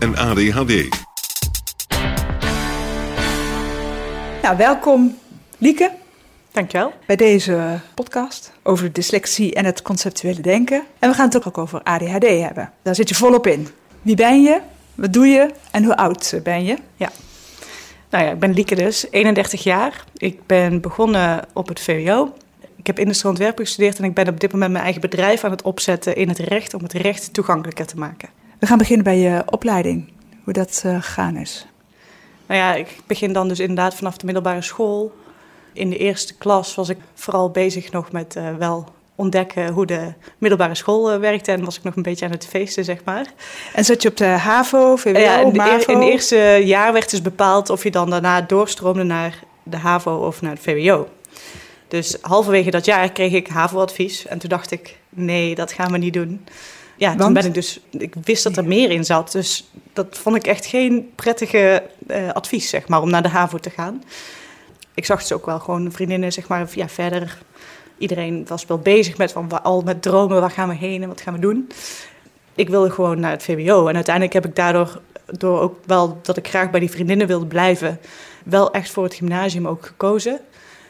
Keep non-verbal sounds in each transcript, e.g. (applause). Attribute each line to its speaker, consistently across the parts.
Speaker 1: en ADHD.
Speaker 2: Nou, welkom Lieke
Speaker 3: Dankjewel.
Speaker 2: bij deze podcast over dyslexie en het conceptuele denken. En we gaan het ook over ADHD hebben. Daar zit je volop in. Wie ben je? Wat doe je? En hoe oud ben je?
Speaker 3: Ja. Nou ja, ik ben Lieke dus, 31 jaar. Ik ben begonnen op het VWO. Ik heb industrieel ontwerpen gestudeerd en ik ben op dit moment mijn eigen bedrijf aan het opzetten in het recht om het recht toegankelijker te maken.
Speaker 2: We gaan beginnen bij je opleiding. Hoe dat eh, gegaan is.
Speaker 3: Nou ja, ik begin dan dus inderdaad vanaf de middelbare school. In de eerste klas was ik vooral bezig nog met eh, wel ontdekken hoe de middelbare school eh, werkte. En was ik nog een beetje aan het feesten, zeg maar.
Speaker 2: En zat je op de HAVO, VWO,
Speaker 3: ja, in, de,
Speaker 2: MAVO?
Speaker 3: in het eerste jaar werd dus bepaald of je dan daarna doorstroomde naar de HAVO of naar het VWO. Dus halverwege dat jaar kreeg ik HAVO-advies. En toen dacht ik, nee, dat gaan we niet doen. Ja, toen
Speaker 2: Want?
Speaker 3: ben ik dus... Ik wist dat er meer in zat. Dus dat vond ik echt geen prettige eh, advies, zeg maar, om naar de HAVO te gaan. Ik zag dus ook wel gewoon vriendinnen, zeg maar, ja, verder... Iedereen was wel bezig met, van, al met dromen, waar gaan we heen en wat gaan we doen. Ik wilde gewoon naar het VWO. En uiteindelijk heb ik daardoor, door ook wel dat ik graag bij die vriendinnen wilde blijven... wel echt voor het gymnasium ook gekozen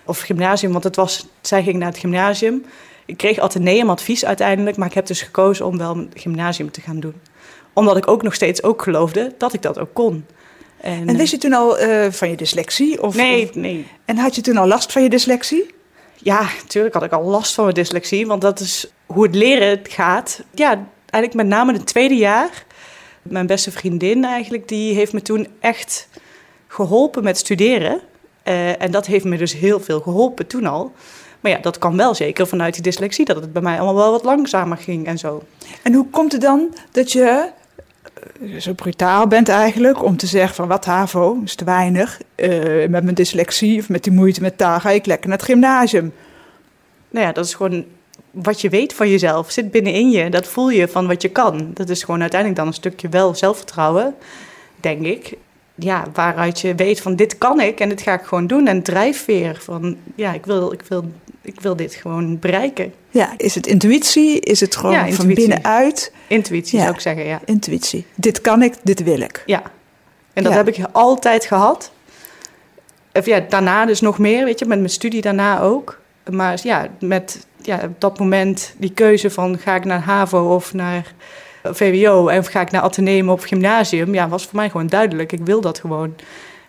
Speaker 3: of gymnasium, want het was, zij ging naar het gymnasium. Ik kreeg Atheneum advies uiteindelijk, maar ik heb dus gekozen om wel een gymnasium te gaan doen. Omdat ik ook nog steeds ook geloofde dat ik dat ook kon.
Speaker 2: En wist je toen al eh, van je dyslexie? Of,
Speaker 3: Nee,
Speaker 2: of-
Speaker 3: nee.
Speaker 2: en had je toen al last van je dyslexie?
Speaker 3: Ja, natuurlijk had ik al last van mijn dyslexie, want dat is hoe het leren gaat. Ja, eigenlijk met name het tweede jaar. Mijn beste vriendin eigenlijk, die heeft me toen echt geholpen met studeren. Eh, en dat heeft me dus heel veel geholpen toen al. Maar ja, dat kan wel zeker vanuit die dyslexie, dat het bij mij allemaal wel wat langzamer ging en zo.
Speaker 2: En hoe komt het dan dat je eh, zo brutaal bent eigenlijk om te zeggen van wat HAVO is te weinig. eh, met mijn dyslexie of met die moeite met taal ga ik lekker naar het gymnasium.
Speaker 3: Nou ja, dat is gewoon wat je weet van jezelf. Zit binnenin je, dat voel je van wat je kan. Dat is gewoon uiteindelijk dan een stukje wel zelfvertrouwen, denk ik. Ja, waaruit je weet van dit kan ik en dit ga ik gewoon doen. En drijfveer van ja, ik wil, ik wil, ik wil dit gewoon bereiken.
Speaker 2: Ja, is het intuïtie? Is het gewoon
Speaker 3: Ja,
Speaker 2: van
Speaker 3: intuïtie.
Speaker 2: binnenuit?
Speaker 3: Intuïtie
Speaker 2: Ja.
Speaker 3: zou ik zeggen, ja.
Speaker 2: Intuïtie. Dit kan ik, dit wil ik.
Speaker 3: Ja. En dat
Speaker 2: Ja.
Speaker 3: heb ik altijd gehad. Of ja, daarna dus nog meer, weet je, met mijn studie daarna ook. Maar ja, met ja, op dat moment die keuze van ga ik naar HAVO of naar VWO en of ga ik naar Atheneum of gymnasium, ja, was voor mij gewoon duidelijk. Ik wil dat gewoon.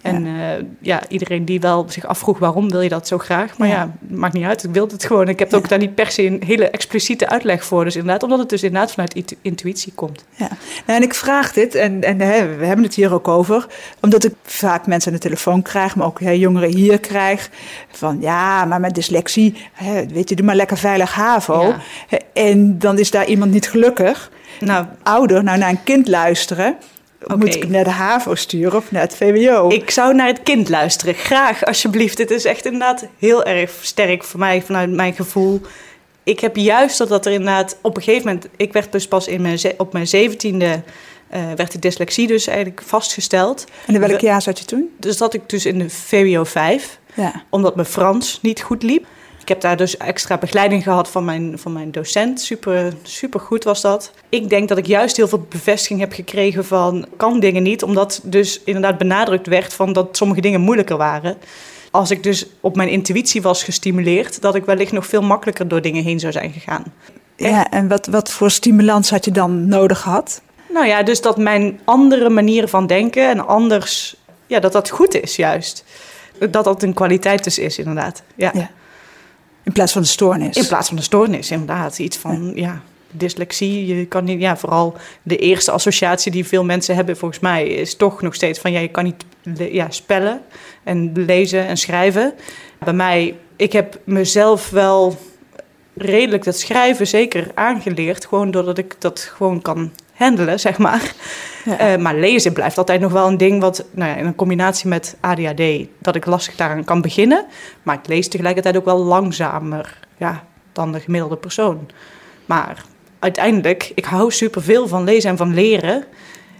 Speaker 3: En ja. ja, iedereen die wel zich afvroeg waarom wil je dat zo graag. Maar
Speaker 2: Ja.
Speaker 3: ja, maakt niet uit. Ik wil het gewoon. Ik heb
Speaker 2: Ja.
Speaker 3: ook daar niet per se een hele expliciete uitleg voor. Dus inderdaad, omdat het dus inderdaad vanuit intu- intuïtie komt.
Speaker 2: Ja. Nou, en ik vraag dit, en, en hè, we hebben het hier ook over, omdat ik vaak mensen aan de telefoon krijg, maar ook hè, jongeren hier krijg, van ja, maar met dyslexie, hè, weet je, doe maar lekker veilig HAVO. En dan is daar iemand niet gelukkig.
Speaker 3: Nou,
Speaker 2: Ouder, nou naar een kind luisteren, Moet ik naar de HAVO sturen of naar het VWO?
Speaker 3: Ik zou naar het kind luisteren. Graag, alsjeblieft. Het is echt inderdaad heel erg sterk voor mij, vanuit mijn gevoel. Ik heb juist dat, dat er inderdaad op een gegeven moment... Ik werd dus pas in mijn, op mijn zeventiende... eh werd de dyslexie dus eigenlijk vastgesteld.
Speaker 2: en in welk
Speaker 3: we-
Speaker 2: jaar zat je toen?
Speaker 3: Dus dat ik dus in de VWO 5,
Speaker 2: Ja.
Speaker 3: omdat mijn Frans niet goed liep. Ik heb daar dus extra begeleiding gehad van mijn, van mijn docent. Super, super goed was dat. Ik denk dat ik juist heel veel bevestiging heb gekregen van kan dingen niet. Omdat dus inderdaad benadrukt werd van dat sommige dingen moeilijker waren. Als ik dus op mijn intuïtie was gestimuleerd, dat ik wellicht nog veel makkelijker door dingen heen zou zijn gegaan.
Speaker 2: ja, en wat, wat voor stimulans had je dan nodig gehad?
Speaker 3: Nou ja, dus dat mijn andere manieren van denken en anders, ja, dat dat goed is juist. Dat dat een kwaliteit dus is, inderdaad. Ja.
Speaker 2: Ja. In plaats van de stoornis.
Speaker 3: In plaats van de stoornis, inderdaad. Iets van, ja, dyslexie. Je kan niet, ja, vooral de eerste associatie die veel mensen hebben, volgens mij, is toch nog steeds van, ja, je kan niet ja, spellen en lezen en schrijven. Bij mij, ik heb mezelf wel redelijk dat schrijven zeker aangeleerd, gewoon doordat ik dat gewoon kan handelen, zeg maar.
Speaker 2: Ja.
Speaker 3: Eh, maar lezen blijft altijd nog wel een ding wat, nou ja, in een combinatie met ADHD, dat ik lastig daaraan kan beginnen. Maar ik lees tegelijkertijd ook wel langzamer ja, dan de gemiddelde persoon. Maar uiteindelijk, ik hou superveel van lezen en van leren.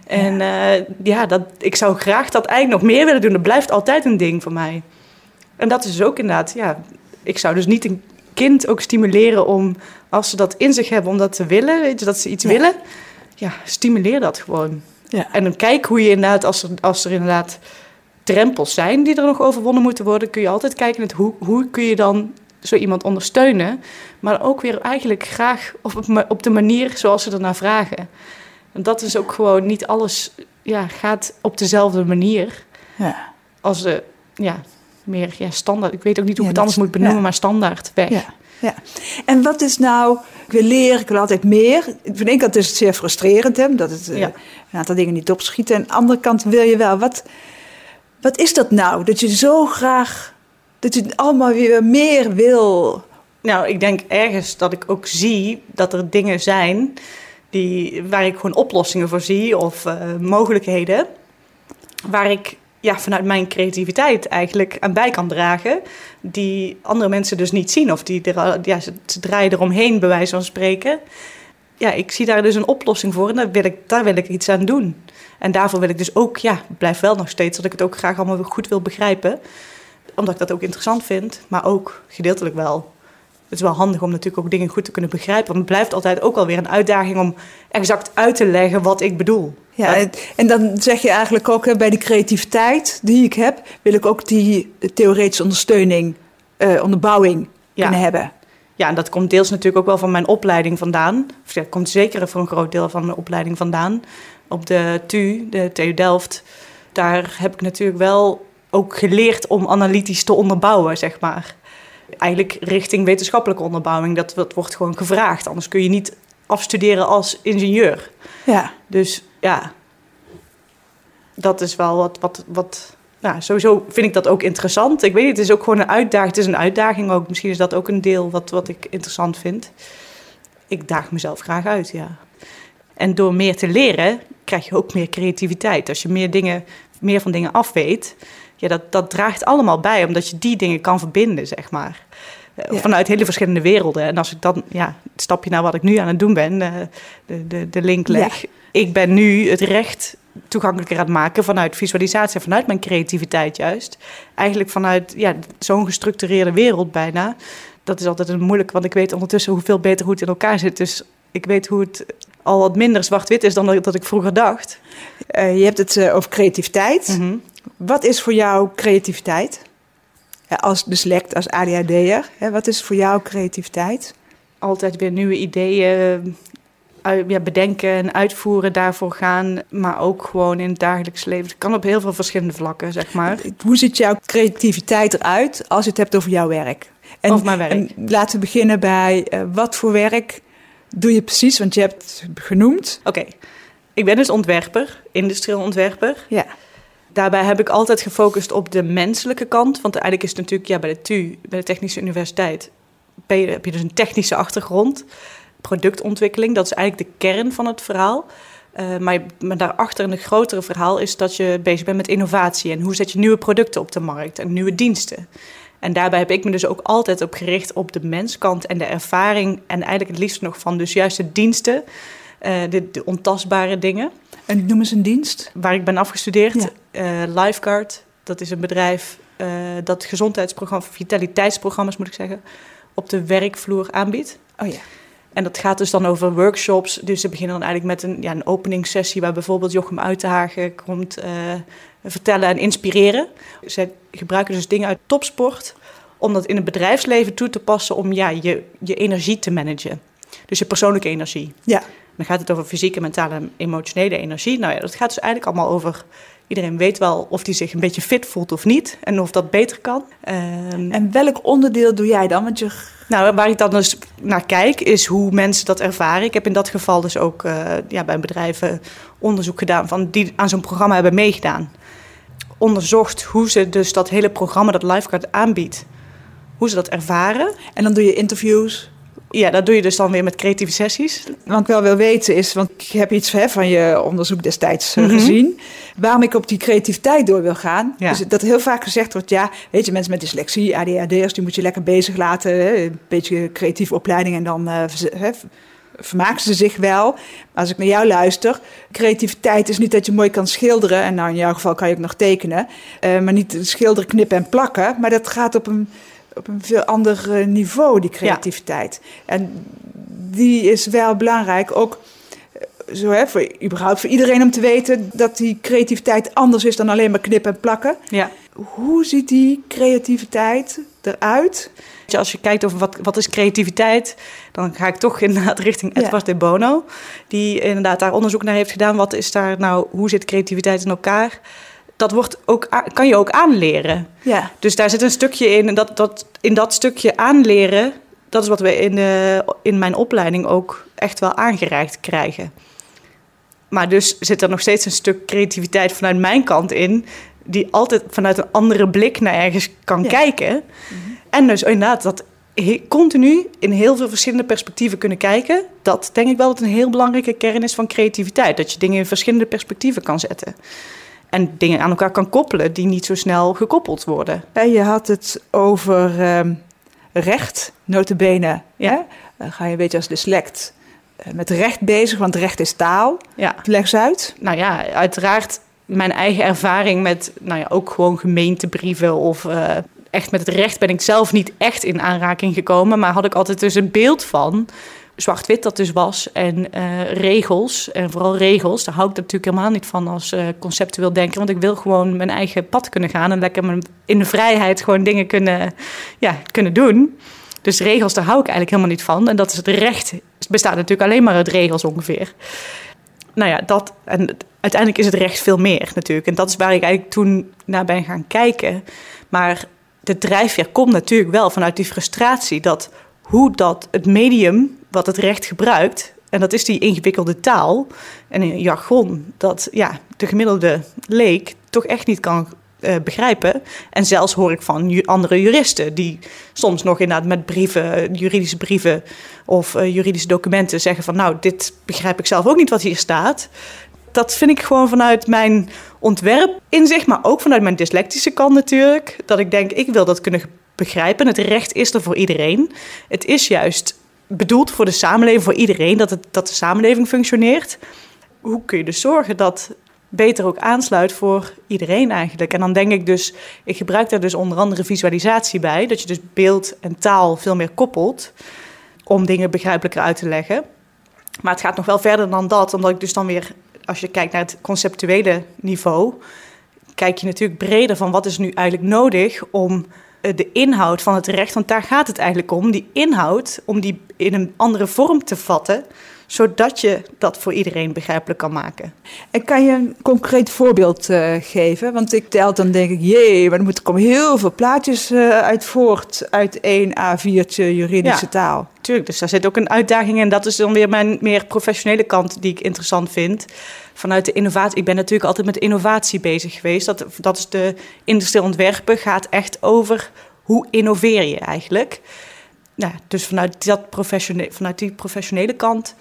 Speaker 3: En ja, ja dat, ik zou graag dat eigenlijk nog meer willen doen. Dat blijft altijd een ding voor mij. En dat is dus ook inderdaad, ja, ik zou dus niet een kind ook stimuleren om, als ze dat in zich hebben, om dat te willen, weet je, dat ze iets
Speaker 2: Ja.
Speaker 3: willen. Ja, stimuleer dat gewoon.
Speaker 2: Ja.
Speaker 3: En dan kijk hoe je inderdaad, als er, als er inderdaad drempels zijn die er nog overwonnen moeten worden, kun je altijd kijken naar hoe, hoe kun je dan zo iemand ondersteunen. Maar ook weer eigenlijk graag op, op de manier zoals ze ernaar vragen. En dat is ook gewoon niet alles ja, gaat op dezelfde manier
Speaker 2: Ja.
Speaker 3: als de ja, meer ja, standaard. Ik weet ook niet hoe
Speaker 2: Ja,
Speaker 3: ik het anders moet benoemen,
Speaker 2: ja.
Speaker 3: maar standaard weg.
Speaker 2: Ja. En wat is nou, ik wil leren, ik wil altijd meer. Van de ene kant is het zeer frustrerend, hè, dat het eh,
Speaker 3: Ja.
Speaker 2: een aantal dingen niet opschieten. En aan de andere kant wil je wel. Wat, wat is dat nou? Dat je zo graag, dat je allemaal weer meer wil.
Speaker 3: Nou, ik denk ergens dat ik ook zie dat er dingen zijn die, waar ik gewoon oplossingen voor zie of eh, mogelijkheden. Waar ik ja, vanuit mijn creativiteit eigenlijk aan bij kan dragen. Die andere mensen dus niet zien. Of die er, ja, ze, draaien eromheen, bij wijze van spreken. Ja, ik zie daar dus een oplossing voor en daar wil ik, daar wil ik iets aan doen. En daarvoor wil ik dus ook, ja, blijf wel nog steeds dat ik het ook graag allemaal goed wil begrijpen. Omdat ik dat ook interessant vind, maar ook gedeeltelijk wel. Het is wel handig om natuurlijk ook dingen goed te kunnen begrijpen. Want het blijft altijd ook alweer een uitdaging om exact uit te leggen wat ik bedoel.
Speaker 2: Ja, en, en dan zeg je eigenlijk ook hè, bij die creativiteit die ik heb, wil ik ook die theoretische ondersteuning, eh, onderbouwing
Speaker 3: Ja.
Speaker 2: kunnen hebben.
Speaker 3: Ja, en dat komt deels natuurlijk ook wel van mijn opleiding vandaan. Of dat komt zeker voor een groot deel van mijn opleiding vandaan. Op de TU, de TU Delft, daar heb ik natuurlijk wel ook geleerd om analytisch te onderbouwen, zeg maar. Eigenlijk richting wetenschappelijke onderbouwing, dat, dat wordt gewoon gevraagd. Anders kun je niet afstuderen als ingenieur.
Speaker 2: Ja,
Speaker 3: Dus ja, dat is wel wat, wat, wat nou, sowieso vind ik dat ook interessant. Ik weet niet, het is ook gewoon een uitdaging. Het is een uitdaging ook. Misschien is dat ook een deel wat, wat ik interessant vind. Ik daag mezelf graag uit, ja. En door meer te leren, krijg je ook meer creativiteit. Als je meer, dingen, meer van dingen af weet, ja, dat, dat draagt allemaal bij, omdat je die dingen kan verbinden, zeg maar. Eh,
Speaker 2: Ja.
Speaker 3: Vanuit hele verschillende werelden. En als ik dan, ja, het stapje naar wat ik nu aan het doen ben, eh, de, de, de link leg. Ik ben nu het recht toegankelijker aan het maken vanuit visualisatie, vanuit mijn creativiteit juist. Eigenlijk vanuit ja, zo'n gestructureerde wereld bijna. Dat is altijd een moeilijk, want ik weet ondertussen hoeveel beter hoe het in elkaar zit. Dus ik weet hoe het al wat minder zwart-wit is dan dat ik vroeger dacht.
Speaker 2: Eh, je hebt het over creativiteit.
Speaker 3: Mhm.
Speaker 2: Wat is voor jou creativiteit? Als dyslect, als ADHD'er, wat is voor jou creativiteit?
Speaker 3: Altijd weer nieuwe ideeën ja, bedenken en uitvoeren, daarvoor gaan. Maar ook gewoon in het dagelijks leven. Het kan op heel veel verschillende vlakken, zeg maar.
Speaker 2: Hoe ziet jouw creativiteit eruit als je het hebt over jouw werk? En,
Speaker 3: Over mijn werk.
Speaker 2: en laten we beginnen bij eh, wat voor werk doe je precies? Want je hebt het genoemd.
Speaker 3: Oké, ik ben dus ontwerper, industrieel ontwerper.
Speaker 2: Ja.
Speaker 3: Daarbij heb ik altijd gefocust op de menselijke kant. Want eigenlijk is het natuurlijk ja, bij de TU, bij de Technische Universiteit, je- heb je dus een technische achtergrond. Productontwikkeling, dat is eigenlijk de kern van het verhaal. Eh, maar, maar daarachter een het grotere verhaal is dat je bezig bent met innovatie. En hoe zet je nieuwe producten op de markt en nieuwe diensten. En daarbij heb ik me dus ook altijd op gericht op de menskant en de ervaring. En eigenlijk het liefst nog van dus juist de diensten, eh, de, de ontastbare dingen
Speaker 2: En noem eens een dienst.
Speaker 3: waar ik ben afgestudeerd.
Speaker 2: Ja.
Speaker 3: Eh, Lifeguard, dat is een bedrijf eh, dat gezondheidsprogramma's, vitaliteitsprogramma's moet ik zeggen, op de werkvloer aanbiedt.
Speaker 2: Oh ja.
Speaker 3: En dat gaat dus dan over workshops. Dus ze beginnen dan eigenlijk met een, ja, een openingssessie waar bijvoorbeeld Jochem Uitenhagen komt eh, vertellen en inspireren. Ze gebruiken dus dingen uit topsport om dat in het bedrijfsleven toe te passen om ja, je, je energie te managen. Dus je persoonlijke energie.
Speaker 2: Ja.
Speaker 3: Dan gaat het over fysieke, mentale en emotionele energie. Nou ja, dat gaat dus eigenlijk allemaal over Iedereen weet wel of hij zich een beetje fit voelt of niet. En of dat beter kan.
Speaker 2: Um, en welk onderdeel doe jij dan? Want je...
Speaker 3: Nou, waar ik dan dus naar kijk, is hoe mensen dat ervaren. Ik heb in dat geval dus ook uh, ja, bij bedrijven onderzoek gedaan van die aan zo'n programma hebben meegedaan. Onderzocht hoe ze dus dat hele programma dat Lifeguard aanbiedt, hoe ze dat ervaren.
Speaker 2: En dan doe je interviews.
Speaker 3: Ja, dat doe je dus dan weer met creatieve sessies.
Speaker 2: Wat ik wel wil weten is, want ik heb iets hè, van je onderzoek destijds mm gezien, waarom ik op die creativiteit door wil gaan. Ja. Dus dat heel vaak gezegd wordt, ja, weet je, mensen met dyslexie, ADHD'ers, die moet je lekker bezig laten, hè, een beetje creatieve opleiding en dan uh, hè, vermaken ze zich wel. Maar als ik naar jou luister, creativiteit is niet dat je mooi kan schilderen, en nou in jouw geval kan je ook nog tekenen, uh, maar niet schilderen, knippen en plakken, maar dat gaat op een op een veel ander eh, niveau, die creativiteit. En die is wel belangrijk, ook eh, zo, hè, voor, überhaupt voor iedereen om te weten dat die creativiteit anders is dan alleen maar knippen en plakken.
Speaker 3: Ja.
Speaker 2: Hoe ziet die creativiteit eruit?
Speaker 3: Als je kijkt over wat, wat is creativiteit, dan ga ik toch inderdaad (laughs) richting Edward de Bono, die inderdaad daar onderzoek naar heeft gedaan. Wat is daar nou, hoe zit creativiteit in elkaar? Dat wordt ook, kan je ook aanleren.
Speaker 2: Ja.
Speaker 3: Dus daar zit een stukje in. En dat, dat, in dat stukje aanleren, dat is wat we in, de, in mijn opleiding ook echt wel aangereikt krijgen. Maar dus zit er nog steeds een stuk creativiteit vanuit mijn kant in, die altijd vanuit een andere blik naar ergens kan kijken. Mhm. En dus inderdaad, dat continu in heel veel verschillende perspectieven kunnen kijken. Dat denk ik wel dat een heel belangrijke kern is van creativiteit. Dat je dingen in verschillende perspectieven kan zetten en dingen aan elkaar kan koppelen die niet zo snel gekoppeld worden.
Speaker 2: En je had het over um, recht, notabene. Ja. Dan ga je een beetje als dyslect uh, met recht bezig, want recht is taal.
Speaker 3: Ja.
Speaker 2: Leg eens uit.
Speaker 3: Nou ja, uiteraard mijn eigen ervaring met nou ja, ook gewoon gemeentebrieven of... Uh, echt met het recht ben ik zelf niet echt in aanraking gekomen, maar had ik altijd dus een beeld van zwart-wit dat dus was. En uh, regels, en vooral regels, daar hou ik natuurlijk helemaal niet van als uh, conceptueel denken. Want ik wil gewoon mijn eigen pad kunnen gaan en lekker in de vrijheid gewoon dingen kunnen, ja, kunnen doen. Dus regels, daar hou ik eigenlijk helemaal niet van. En dat is het recht. Bestaat natuurlijk alleen maar uit regels ongeveer. Nou ja, dat. En uiteindelijk is het recht veel meer natuurlijk. En dat is waar ik eigenlijk toen naar ben gaan kijken. Maar de drijfveer komt natuurlijk wel vanuit die frustratie dat hoe dat het medium wat het recht gebruikt, en dat is die ingewikkelde taal en een jargon dat ja, de gemiddelde leek toch echt niet kan uh, begrijpen. En zelfs hoor ik van andere juristen die soms nog inderdaad met brieven, juridische brieven of uh, juridische documenten zeggen van nou, dit begrijp ik zelf ook niet wat hier staat. Dat vind ik gewoon vanuit mijn ontwerp inzicht, maar ook vanuit mijn dyslectische kant natuurlijk. Dat ik denk, ik wil dat kunnen begrijpen. Het recht is er voor iedereen. Het is juist bedoeld voor de samenleving, voor iedereen, dat, het, dat de samenleving functioneert. Hoe kun je dus zorgen dat beter ook aansluit voor iedereen eigenlijk? En dan denk ik dus, ik gebruik daar dus onder andere visualisatie bij, dat je dus beeld en taal veel meer koppelt om dingen begrijpelijker uit te leggen. Maar het gaat nog wel verder dan dat, omdat ik dus dan weer, als je kijkt naar het conceptuele niveau, kijk je natuurlijk breder van wat is nu eigenlijk nodig om de inhoud van het recht, want daar gaat het eigenlijk om, die inhoud, om die in een andere vorm te vatten, zodat je dat voor iedereen begrijpelijk kan maken.
Speaker 2: En kan je een concreet voorbeeld uh, geven? Want ik tel dan denk ik, jee, maar er moeten komen heel veel plaatjes uh, uit voort uit één A4'tje juridische
Speaker 3: ja,
Speaker 2: taal.
Speaker 3: Tuurlijk, dus daar zit ook een uitdaging en dat is dan weer mijn meer professionele kant die ik interessant vind. Vanuit de innovatie, ik ben natuurlijk altijd met innovatie bezig geweest. Dat, dat is de industrieel ontwerpen, gaat echt over hoe innoveer je eigenlijk dus vanuit, dat professionele, vanuit die professionele kant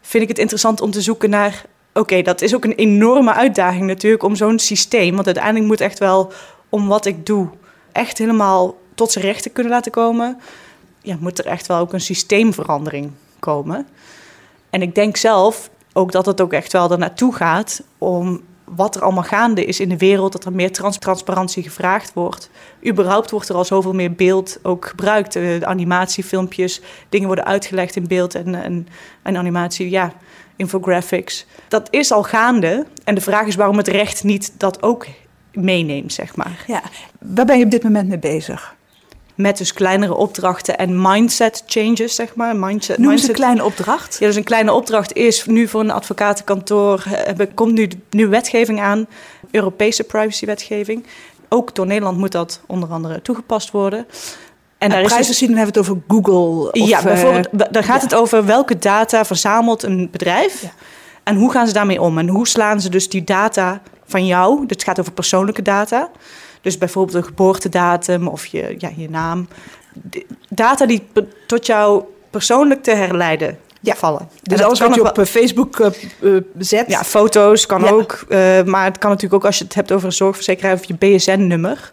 Speaker 3: vind ik het interessant om te zoeken naar. Oké, dat is ook een enorme uitdaging natuurlijk om zo'n systeem. Want uiteindelijk moet echt wel om wat ik doe echt helemaal tot zijn recht te kunnen laten komen. Ja, moet er echt wel ook een systeemverandering komen. En ik denk zelf ook dat het ook echt wel er naartoe gaat om wat er allemaal gaande is in de wereld, dat er meer transparantie gevraagd wordt. Überhaupt wordt er al zoveel meer beeld ook gebruikt. Uh, animatiefilmpjes, dingen worden uitgelegd in beeld en, en, en animatie, ja, infographics. Dat is al gaande. En de vraag is waarom het recht niet dat ook meeneemt, zeg maar.
Speaker 2: Ja, waar ben je op dit moment mee bezig?
Speaker 3: Met dus kleinere opdrachten en mindset changes, zeg maar. Mindset,
Speaker 2: Noem
Speaker 3: mindset.
Speaker 2: een kleine opdracht.
Speaker 3: Ja, dus een kleine opdracht is nu voor een advocatenkantoor. eh, Er komt nu nieuwe wetgeving aan, Europese privacywetgeving. Ook door Nederland moet dat onder andere toegepast worden.
Speaker 2: En
Speaker 3: daar is dus-
Speaker 2: privacy, dan hebben we het over Google. Of,
Speaker 3: ja,
Speaker 2: eh,
Speaker 3: bijvoorbeeld, daar gaat
Speaker 2: ja.
Speaker 3: het over welke data verzamelt een bedrijf
Speaker 2: Ja.
Speaker 3: en hoe gaan ze daarmee om en hoe slaan ze dus die data van jou, dit gaat over persoonlijke data, dus bijvoorbeeld een geboortedatum of je, ja, je naam, data die tot jou persoonlijk te herleiden
Speaker 2: Ja.
Speaker 3: vallen. En
Speaker 2: Dus alles wat je op eh, Facebook eh, eh, zet.
Speaker 3: ja, foto's kan
Speaker 2: Ja.
Speaker 3: ook. maar het kan natuurlijk ook als je het hebt over een zorgverzekeraar of je BSN-nummer.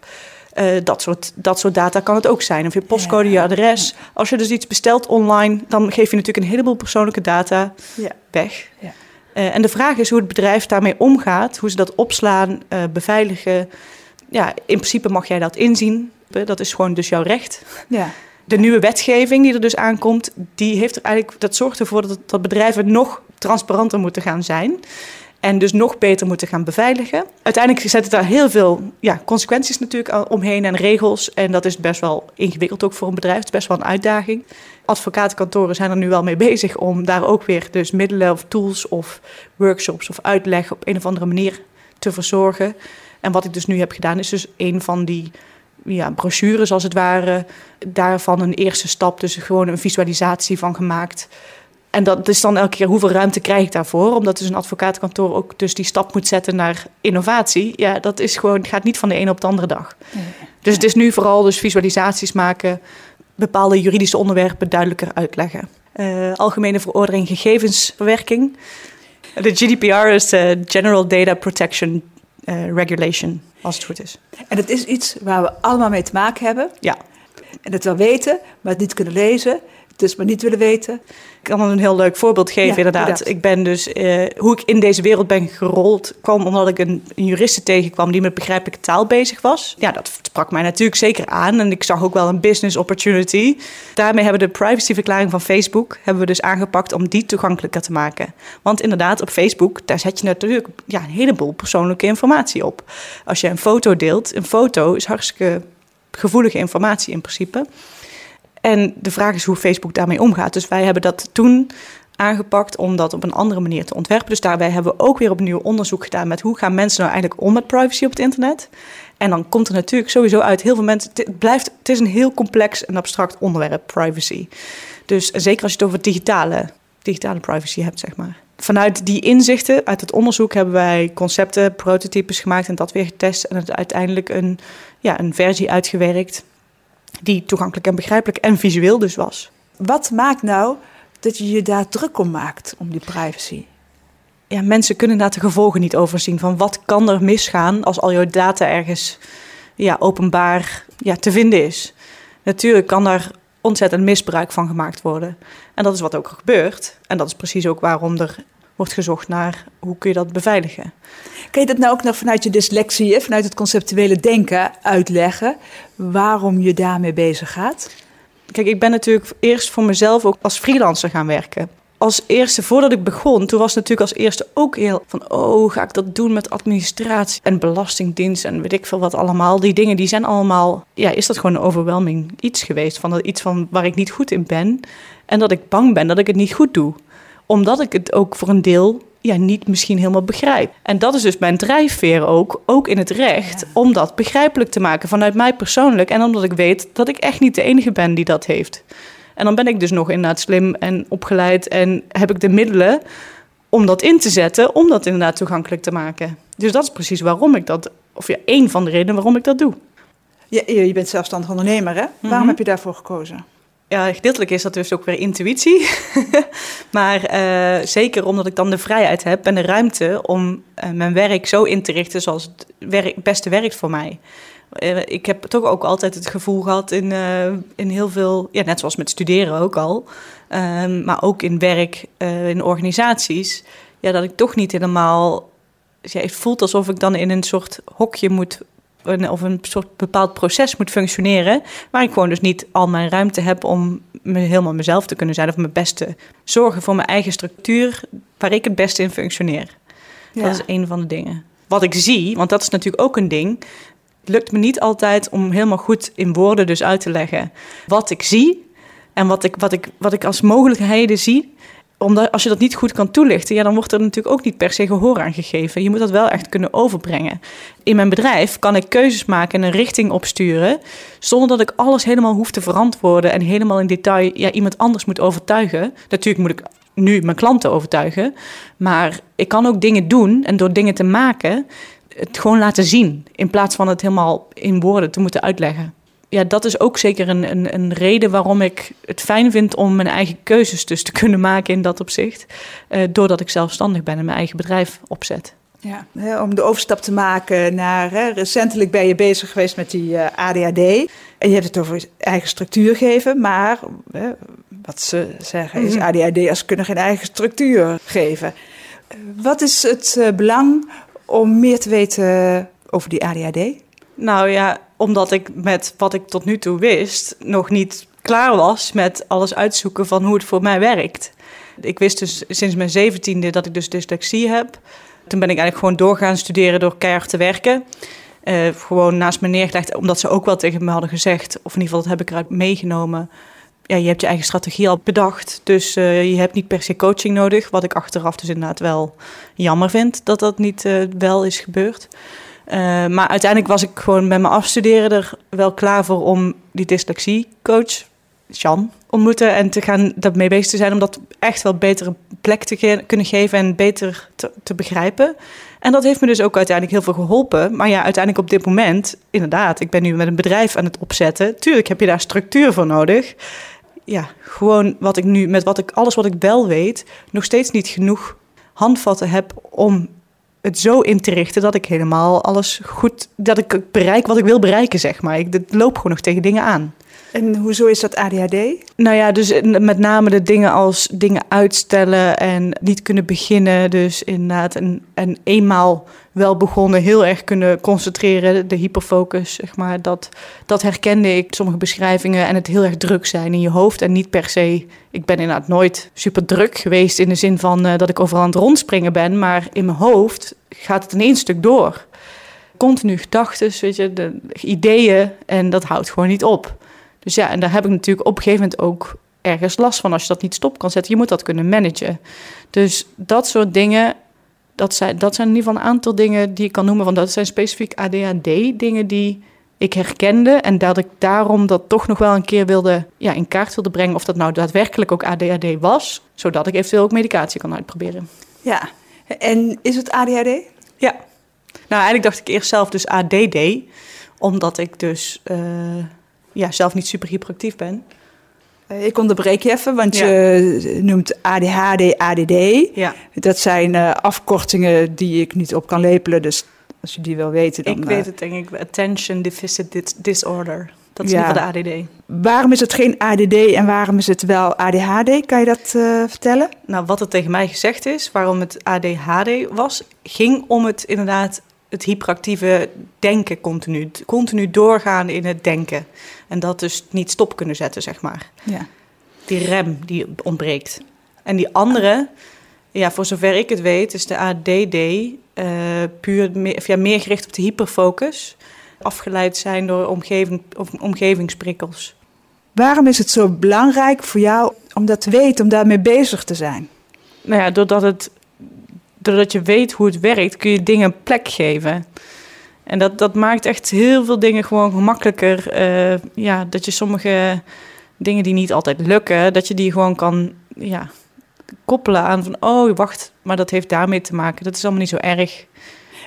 Speaker 3: dat, soort, dat soort data kan het ook zijn. Of je postcode, je adres. Als je dus iets bestelt online, dan geef je natuurlijk een heleboel persoonlijke data
Speaker 2: Ja.
Speaker 3: weg.
Speaker 2: Ja.
Speaker 3: En de vraag is hoe het bedrijf daarmee omgaat, hoe ze dat opslaan, beveiligen. Ja, in principe mag jij dat inzien. Dat is gewoon dus jouw recht.
Speaker 2: ja.
Speaker 3: De nieuwe wetgeving die er dus aankomt, die heeft er eigenlijk, dat zorgt ervoor dat, dat bedrijven nog transparanter moeten gaan zijn. En dus nog beter moeten gaan beveiligen. Uiteindelijk zet het daar heel veel ja, consequenties natuurlijk omheen en regels. En dat is best wel ingewikkeld ook voor een bedrijf. Het is best wel een uitdaging. Advocatenkantoren zijn er nu wel mee bezig om daar ook weer dus middelen of tools of workshops of uitleg op een of andere manier te verzorgen. En wat ik dus nu heb gedaan is dus een van die ja, brochures als het ware. Daarvan een eerste stap, dus gewoon een visualisatie van gemaakt. En dat is dan elke keer hoeveel ruimte krijg ik daarvoor? Omdat dus een advocatenkantoor ook dus die stap moet zetten naar innovatie. Ja, dat is gewoon, gaat niet van de ene op de andere dag. Dus het is nu vooral dus visualisaties maken, bepaalde juridische onderwerpen duidelijker uitleggen. Eh, algemene verordening gegevensverwerking. De GDPR is de General Data Protection eh, Regulation, als het goed is.
Speaker 2: En het is iets waar we allemaal mee te maken hebben.
Speaker 3: Ja.
Speaker 2: En het wel weten, maar het niet kunnen lezen. Het dus maar niet willen weten.
Speaker 3: Ik kan een heel leuk voorbeeld geven,
Speaker 2: Ja,
Speaker 3: inderdaad.
Speaker 2: inderdaad.
Speaker 3: Ik ben dus, eh, hoe ik in deze wereld ben gerold, kwam omdat ik een, een juriste tegenkwam die met begrijpelijke taal bezig was. Ja, dat sprak mij natuurlijk zeker aan en ik zag ook wel een business opportunity. Daarmee hebben we de privacyverklaring van Facebook hebben we dus aangepakt om die toegankelijker te maken. Want inderdaad, op Facebook, daar zet je natuurlijk ja, een heleboel persoonlijke informatie op. Als je een foto deelt, een foto is hartstikke gevoelige informatie in principe. En de vraag is hoe Facebook daarmee omgaat. Dus wij hebben dat toen aangepakt om dat op een andere manier te ontwerpen. Dus daarbij hebben we ook weer opnieuw onderzoek gedaan met hoe gaan mensen nou eigenlijk om met privacy op het internet. En dan komt er natuurlijk sowieso uit heel veel mensen. Het, blijft, het is een heel complex en abstract onderwerp, privacy. Dus zeker als je het over digitale, digitale privacy hebt, zeg maar. Vanuit die inzichten, uit het onderzoek, hebben wij concepten, prototypes gemaakt en dat weer getest. En uiteindelijk een, ja, een versie uitgewerkt die toegankelijk en begrijpelijk en visueel dus was.
Speaker 2: Wat maakt nou dat je je daar druk om maakt, om die privacy?
Speaker 3: Ja, mensen kunnen inderdaad de gevolgen niet overzien van wat kan er misgaan als al jouw data ergens ja, openbaar ja, te vinden is. Natuurlijk kan daar ontzettend misbruik van gemaakt worden. En dat is wat ook gebeurt. En dat is precies ook waarom er wordt gezocht naar hoe kun je dat beveiligen.
Speaker 2: Kan je dat nou ook nog vanuit je dyslexie, vanuit het conceptuele denken uitleggen waarom je daarmee bezig gaat?
Speaker 3: Kijk, ik ben natuurlijk eerst voor mezelf ook als freelancer gaan werken. Als eerste, voordat ik begon, toen was natuurlijk als eerste ook heel van... oh, ga ik dat doen met administratie en belastingdienst en weet ik veel wat allemaal. Die dingen, die zijn allemaal... Ja, is dat gewoon een overwhelming iets geweest? Van dat iets van waar ik niet goed in ben. En dat ik bang ben dat ik het niet goed doe. Omdat ik het ook voor een deel ja, niet misschien helemaal begrijp. En dat is dus mijn drijfveer ook, ook in het recht,
Speaker 2: Ja.
Speaker 3: om dat begrijpelijk te maken vanuit mij persoonlijk. En omdat ik weet dat ik echt niet de enige ben die dat heeft. En dan ben ik dus nog inderdaad slim en opgeleid en heb ik de middelen om dat in te zetten, om dat inderdaad toegankelijk te maken. Dus dat is precies waarom ik dat, of ja, één van de redenen waarom ik dat doe.
Speaker 2: Je, je bent zelfstandig ondernemer, hè? Waarom
Speaker 3: Mhm.
Speaker 2: heb je daarvoor gekozen?
Speaker 3: Ja, gedeeltelijk is dat dus ook weer intuïtie. (laughs) maar eh, zeker omdat ik dan de vrijheid heb en de ruimte om eh, mijn werk zo in te richten zoals het beste werkt voor mij. Eh, ik heb toch ook altijd het gevoel gehad in, in heel veel, ja, net zoals met studeren ook al, ehm, maar ook in werk, in organisaties, ja, dat ik toch niet helemaal. Ja, het voelt alsof ik dan in een soort hokje moet een- of een soort bepaald proces moet functioneren. Waar ik gewoon dus niet al mijn ruimte heb om me helemaal mezelf te kunnen zijn. Of mijn beste zorgen voor mijn eigen structuur. Waar ik het beste in functioneer.
Speaker 2: Ja.
Speaker 3: Dat is een van de dingen. Wat ik zie, want dat is natuurlijk ook een ding. Het lukt me niet altijd om helemaal goed in woorden dus uit te leggen wat ik zie en wat ik, wat ik, wat ik als mogelijkheden zie omdat als je dat niet goed kan toelichten, ja, dan wordt er natuurlijk ook niet per se gehoor aan gegeven. Je moet dat wel echt kunnen overbrengen. In mijn bedrijf kan ik keuzes maken en een richting opsturen, zonder dat ik alles helemaal hoef te verantwoorden en helemaal in detail ja, iemand anders moet overtuigen. Natuurlijk moet ik nu mijn klanten overtuigen, maar ik kan ook dingen doen en door dingen te maken, het gewoon laten zien, in plaats van het helemaal in woorden te moeten uitleggen ja, dat is ook zeker een, een, een, reden waarom ik het fijn vind om mijn eigen keuzes dus te kunnen maken in dat opzicht. Uh, doordat ik zelfstandig ben en mijn eigen bedrijf opzet.
Speaker 2: Ja, hè, om de overstap te maken naar. Hè, recentelijk ben je bezig geweest met die uh, eh, ADHD. En je hebt het over eigen structuur geven. Maar hè, wat ze zeggen is: mhm. ADHD'ers kunnen geen eigen structuur geven. Wat is het uh, belang om meer te weten over die ADHD?
Speaker 3: Nou ja, omdat ik met wat ik tot nu toe wist nog niet klaar was met alles uitzoeken van hoe het voor mij werkt. Ik wist dus sinds mijn zeventiende dat ik dus dyslexie heb. Toen ben ik eigenlijk gewoon doorgaan studeren door keihard te werken. Uh, gewoon naast me neergelegd, omdat ze ook wel tegen me hadden gezegd, of in ieder geval dat heb ik eruit meegenomen. Ja, je hebt je eigen strategie al bedacht, dus uh, je hebt niet per se coaching nodig. Wat ik achteraf dus inderdaad wel jammer vind dat dat niet uh, wel is gebeurd. Uh, maar uiteindelijk was ik gewoon met mijn afstuderen er wel klaar voor om die dyslexiecoach, Jan, ontmoeten en te gaan daarmee bezig te zijn om dat echt wel beter een plek te kunnen geven en beter te, te, begrijpen. En dat heeft me dus ook uiteindelijk heel veel geholpen. Maar ja, uiteindelijk op dit moment, inderdaad, ik ben nu met een bedrijf aan het opzetten. Tuurlijk heb je daar structuur voor nodig. Ja, gewoon wat ik nu, met wat ik, alles wat ik wel weet, nog steeds niet genoeg handvatten heb om het zo in te richten dat ik helemaal alles goed, dat ik bereik wat ik wil bereiken, zeg maar. Ik loop gewoon nog tegen dingen aan.
Speaker 2: En hoezo is dat ADHD?
Speaker 3: Nou ja, dus met name de dingen als dingen uitstellen en niet kunnen beginnen. Dus inderdaad, en, en eenmaal wel begonnen, heel erg kunnen concentreren, de hyperfocus, zeg maar. Dat, dat herkende ik, sommige beschrijvingen, en het heel erg druk zijn in je hoofd. En niet per se, ik ben inderdaad nooit super druk geweest in de zin van uh, dat ik overal aan het rondspringen ben. Maar in mijn hoofd gaat het in één stuk door. Continu gedachten, weet je, de ideeën, en dat houdt gewoon niet op. Dus ja, en daar heb ik natuurlijk op een gegeven moment ook ergens last van als je dat niet stop kan zetten. Je moet dat kunnen managen. Dus dat soort dingen, dat zijn, dat zijn in ieder geval een aantal dingen die ik kan noemen. Van dat zijn specifiek ADHD-dingen die ik herkende. En dat ik daarom dat toch nog wel een keer wilde, ja, in kaart wilde brengen. Of dat nou daadwerkelijk ook ADHD was. Zodat ik eventueel ook medicatie kan uitproberen.
Speaker 2: Ja, en is het ADHD?
Speaker 3: Ja. Nou, eigenlijk dacht ik eerst zelf dus ADD. Omdat ik dus... Uh, ja, zelf niet super hyperactief ben.
Speaker 2: Eh, ik onderbreek je even, want je noemt ADHD, ADD.
Speaker 3: Ja.
Speaker 2: Dat zijn uh, afkortingen die ik niet op kan lepelen, dus als je die wil weten dan...
Speaker 3: Ik weet uh, het denk ik, Attention Deficit Disorder. Dat is ja. de ADD.
Speaker 2: Waarom is het geen ADD en waarom is het wel ADHD? Kan je dat vertellen?
Speaker 3: Nou, wat er tegen mij gezegd is, waarom het ADHD was, ging om het inderdaad het hyperactieve denken continu. Continu doorgaan in het denken. En dat dus niet stop kunnen zetten, zeg maar.
Speaker 2: Ja.
Speaker 3: Die rem die ontbreekt. En die andere, ja, voor zover ik het weet, is de ADD uh, puur meer, ja, meer gericht op de hyperfocus. Afgeleid zijn door omgeving, of omgevingsprikkels.
Speaker 2: Waarom is het zo belangrijk voor jou om dat te weten, om daarmee bezig te zijn?
Speaker 3: Nou ja, doordat het doordat je weet hoe het werkt, kun je dingen plek geven. En dat, dat maakt echt heel veel dingen gewoon gemakkelijker. Uh, ja, dat je sommige dingen die niet altijd lukken, dat je die gewoon kan ja, koppelen aan van, oh wacht, maar dat heeft daarmee te maken. Dat is allemaal niet zo erg.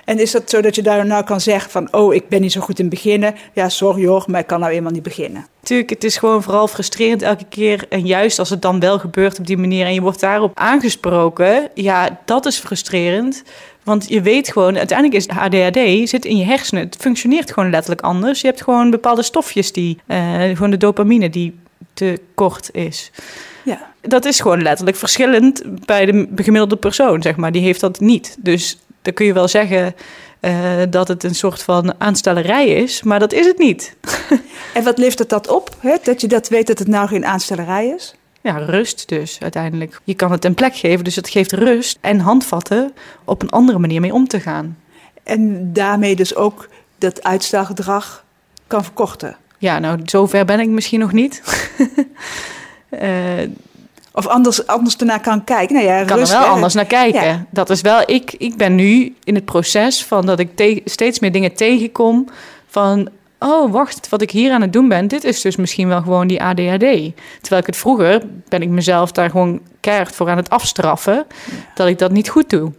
Speaker 2: En is dat zo dat je daar nou kan zeggen van, oh, ik ben niet zo goed in beginnen. Ja, sorry hoor, maar ik kan nou eenmaal niet beginnen.
Speaker 3: Tuurlijk, het is gewoon vooral frustrerend elke keer. En juist als het dan wel gebeurt op die manier en je wordt daarop aangesproken, ja, dat is frustrerend. Want je weet gewoon, uiteindelijk is ADHD zit in je hersenen. Het functioneert gewoon letterlijk anders. Je hebt gewoon bepaalde stofjes die, uh, gewoon de dopamine die te kort is.
Speaker 2: Ja.
Speaker 3: Dat is gewoon letterlijk verschillend bij de gemiddelde persoon, zeg maar. Die heeft dat niet. Dus dan kun je wel zeggen uh, dat het een soort van aanstellerij is, maar dat is het niet. (laughs)
Speaker 2: en wat levert het dat op, hè? dat je dat weet dat het nou geen aanstellerij is?
Speaker 3: Ja, rust dus uiteindelijk. Je kan het een plek geven, dus het geeft rust en handvatten op een andere manier mee om te gaan.
Speaker 2: En daarmee dus ook dat uitstelgedrag kan verkorten.
Speaker 3: Ja, nou, zover ben ik misschien nog niet. uh, (laughs)
Speaker 2: of anders, anders ernaar kan kijken. Nou ja,
Speaker 3: kan
Speaker 2: rust,
Speaker 3: er wel anders naar kijken. Dat is wel, ik, ik ben nu in het proces van dat ik steeds meer dingen tegenkom van oh, wacht, wat ik hier aan het doen ben, dit is dus misschien wel gewoon die ADHD. Terwijl ik het vroeger, ben ik mezelf daar gewoon keihard voor aan het afstraffen, dat ik dat niet goed doe.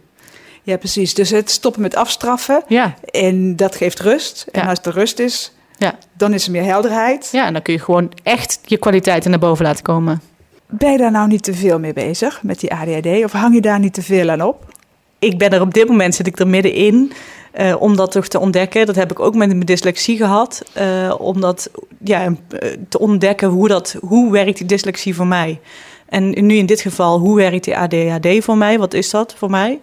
Speaker 2: Ja, precies. Dus het stoppen met afstraffen.
Speaker 3: Ja.
Speaker 2: En dat geeft rust. En als er rust is,
Speaker 3: ja.
Speaker 2: dan is er meer helderheid.
Speaker 3: Ja, en dan kun je gewoon echt je kwaliteiten naar boven laten komen.
Speaker 2: Ben je daar nou niet te veel mee bezig met die ADHD? Of hang je daar niet te veel aan op?
Speaker 3: Ik ben er op dit moment, zit ik er middenin. Uh, om dat toch te ontdekken. Dat heb ik ook met mijn dyslexie gehad. Uh, om dat ja, eh, te ontdekken hoe, dat, hoe werkt die dyslexie voor mij. En nu in dit geval, hoe werkt die ADHD voor mij? Wat is dat voor mij?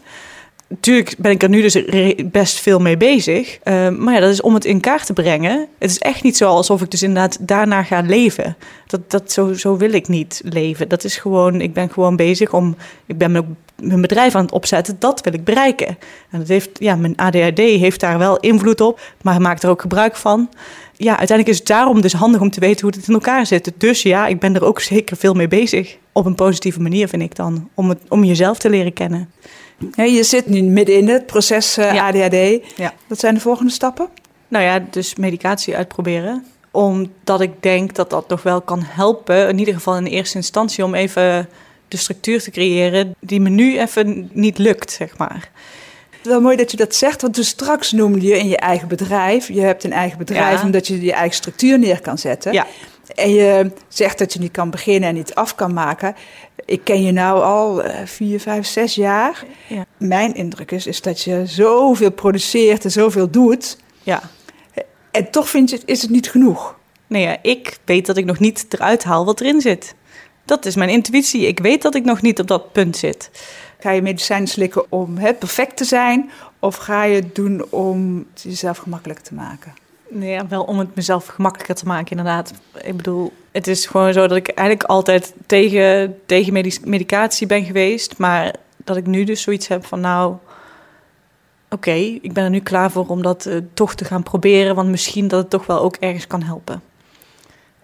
Speaker 3: Natuurlijk ben ik er nu dus best veel mee bezig. Uh, maar ja, dat is om het in kaart te brengen. Het is echt niet zo alsof ik dus inderdaad daarna ga leven. Dat, dat, zo, zo wil ik niet leven. Dat is gewoon, ik ben gewoon bezig om. Ik ben ook mijn bedrijf aan het opzetten. Dat wil ik bereiken. En dat heeft, ja, mijn ADHD heeft daar wel invloed op, maar maakt er ook gebruik van. Ja, uiteindelijk is het daarom dus handig om te weten hoe het in elkaar zit. Dus ja, ik ben er ook (laughs) zeker veel mee bezig. Op een positieve manier, vind ik dan. Om, het, om jezelf te leren kennen.
Speaker 2: Je zit nu midden in het proces ja. ADHD.
Speaker 3: Ja.
Speaker 2: Wat zijn de volgende stappen?
Speaker 3: Nou ja, dus medicatie uitproberen. Omdat ik denk dat dat nog wel kan helpen. In ieder geval in eerste instantie om even de structuur te creëren die me nu even niet lukt, zeg maar.
Speaker 2: Wel mooi dat je dat zegt, want dus straks noemde je in je eigen bedrijf. Je hebt een eigen bedrijf omdat je je eigen structuur neer kan zetten.
Speaker 3: Ja.
Speaker 2: En je zegt dat je niet kan beginnen en niet af kan maken. Ik ken je nou al uh, vier, vijf, zes jaar.
Speaker 3: Ja.
Speaker 2: Mijn indruk is, is dat je zoveel produceert en zoveel doet.
Speaker 3: Ja.
Speaker 2: En toch vind je, is het niet genoeg.
Speaker 3: Nee, ja, ik weet dat ik nog niet eruit haal wat erin zit. Dat is mijn intuïtie. Ik weet dat ik nog niet op dat punt zit.
Speaker 2: Ga je medicijnen slikken om het perfect te zijn? Of ga je het doen om het jezelf gemakkelijk te maken?
Speaker 3: Nee, wel om het mezelf gemakkelijker te maken, inderdaad. Ik bedoel, het is gewoon zo dat ik eigenlijk altijd tegen, tegen medicatie ben geweest. Maar dat ik nu dus zoiets heb van, nou, oké, ik ben er nu klaar voor om dat uh, toch te gaan proberen. Want misschien dat het toch wel ook ergens kan helpen.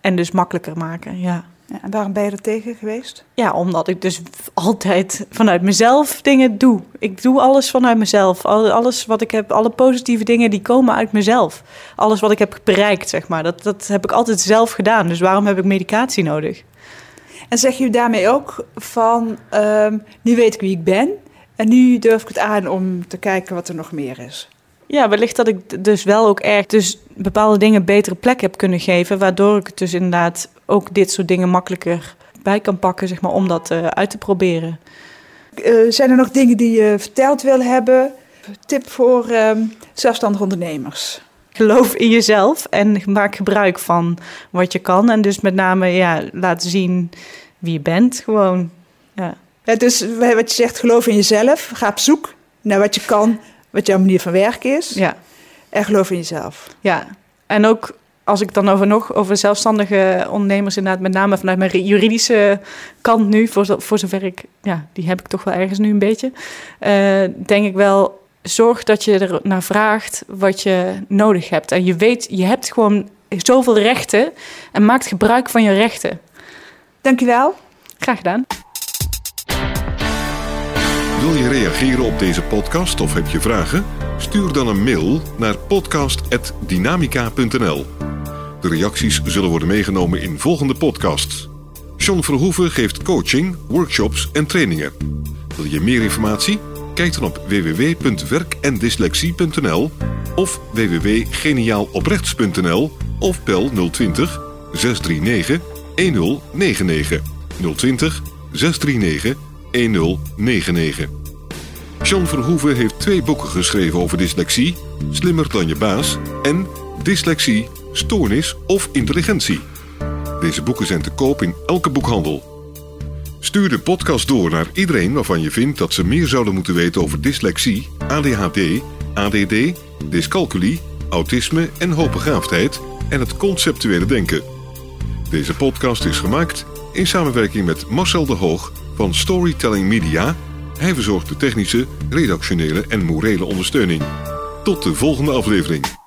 Speaker 3: En dus makkelijker maken, ja.
Speaker 2: Ja, en waarom ben je er tegen geweest?
Speaker 3: Ja, omdat ik dus altijd vanuit mezelf dingen doe. Ik doe alles vanuit mezelf. Alles wat ik heb, alle positieve dingen, die komen uit mezelf. Alles wat ik heb bereikt, zeg maar. Dat, dat heb ik altijd zelf gedaan. Dus waarom heb ik medicatie nodig?
Speaker 2: En zeg je daarmee ook van, um, nu weet ik wie ik ben... en nu durf ik het aan om te kijken wat er nog meer is?
Speaker 3: Ja, wellicht dat ik dus wel ook erg dus bepaalde dingen betere plek heb kunnen geven... waardoor ik het dus inderdaad ook dit soort dingen makkelijker bij kan pakken, zeg maar, om dat uh, uit te proberen.
Speaker 2: Uh, zijn er nog dingen die je verteld wil hebben? Tip voor uh, zelfstandige ondernemers?
Speaker 3: Geloof in jezelf en maak gebruik van wat je kan. En dus met name ja, laten zien wie je bent, gewoon. Ja.
Speaker 2: ja dus wat je zegt, geloof in jezelf. Ga op zoek naar wat je kan, wat jouw manier van werken is.
Speaker 3: Ja.
Speaker 2: En geloof in jezelf.
Speaker 3: Ja, en ook als ik dan over nog over zelfstandige ondernemers, inderdaad, met name vanuit mijn juridische kant nu, voor, voor zover ik, ja, die heb ik toch wel ergens nu een beetje, uh, denk ik wel, zorg dat je er naar vraagt wat je nodig hebt. En je weet, je hebt gewoon zoveel rechten en maakt gebruik van je rechten.
Speaker 2: Dankjewel.
Speaker 3: Graag gedaan.
Speaker 1: Wil je reageren op deze podcast of heb je vragen? Stuur dan een mail naar podcast.dynamica.nl. De reacties zullen worden meegenomen in volgende podcasts. John Verhoeven geeft coaching, workshops en trainingen. Wil je meer informatie? Kijk dan op www.werkendyslexie.nl of www.geniaaloprechts.nl of bel 020 639 1099 020 639 1099. John Verhoeven heeft twee boeken geschreven over dyslexie: Slimmer dan je baas en Dyslexie, Stoornis of Intelligentie. Deze boeken zijn te koop in elke boekhandel. Stuur de podcast door naar iedereen waarvan je vindt dat ze meer zouden moeten weten over dyslexie, ADHD, ADD, dyscalculie, autisme en hoogbegaafdheid en het conceptuele denken. Deze podcast is gemaakt in samenwerking met Marcel de Hoog van Storytelling Media. Hij verzorgt de technische, redactionele en morele ondersteuning. Tot de volgende aflevering.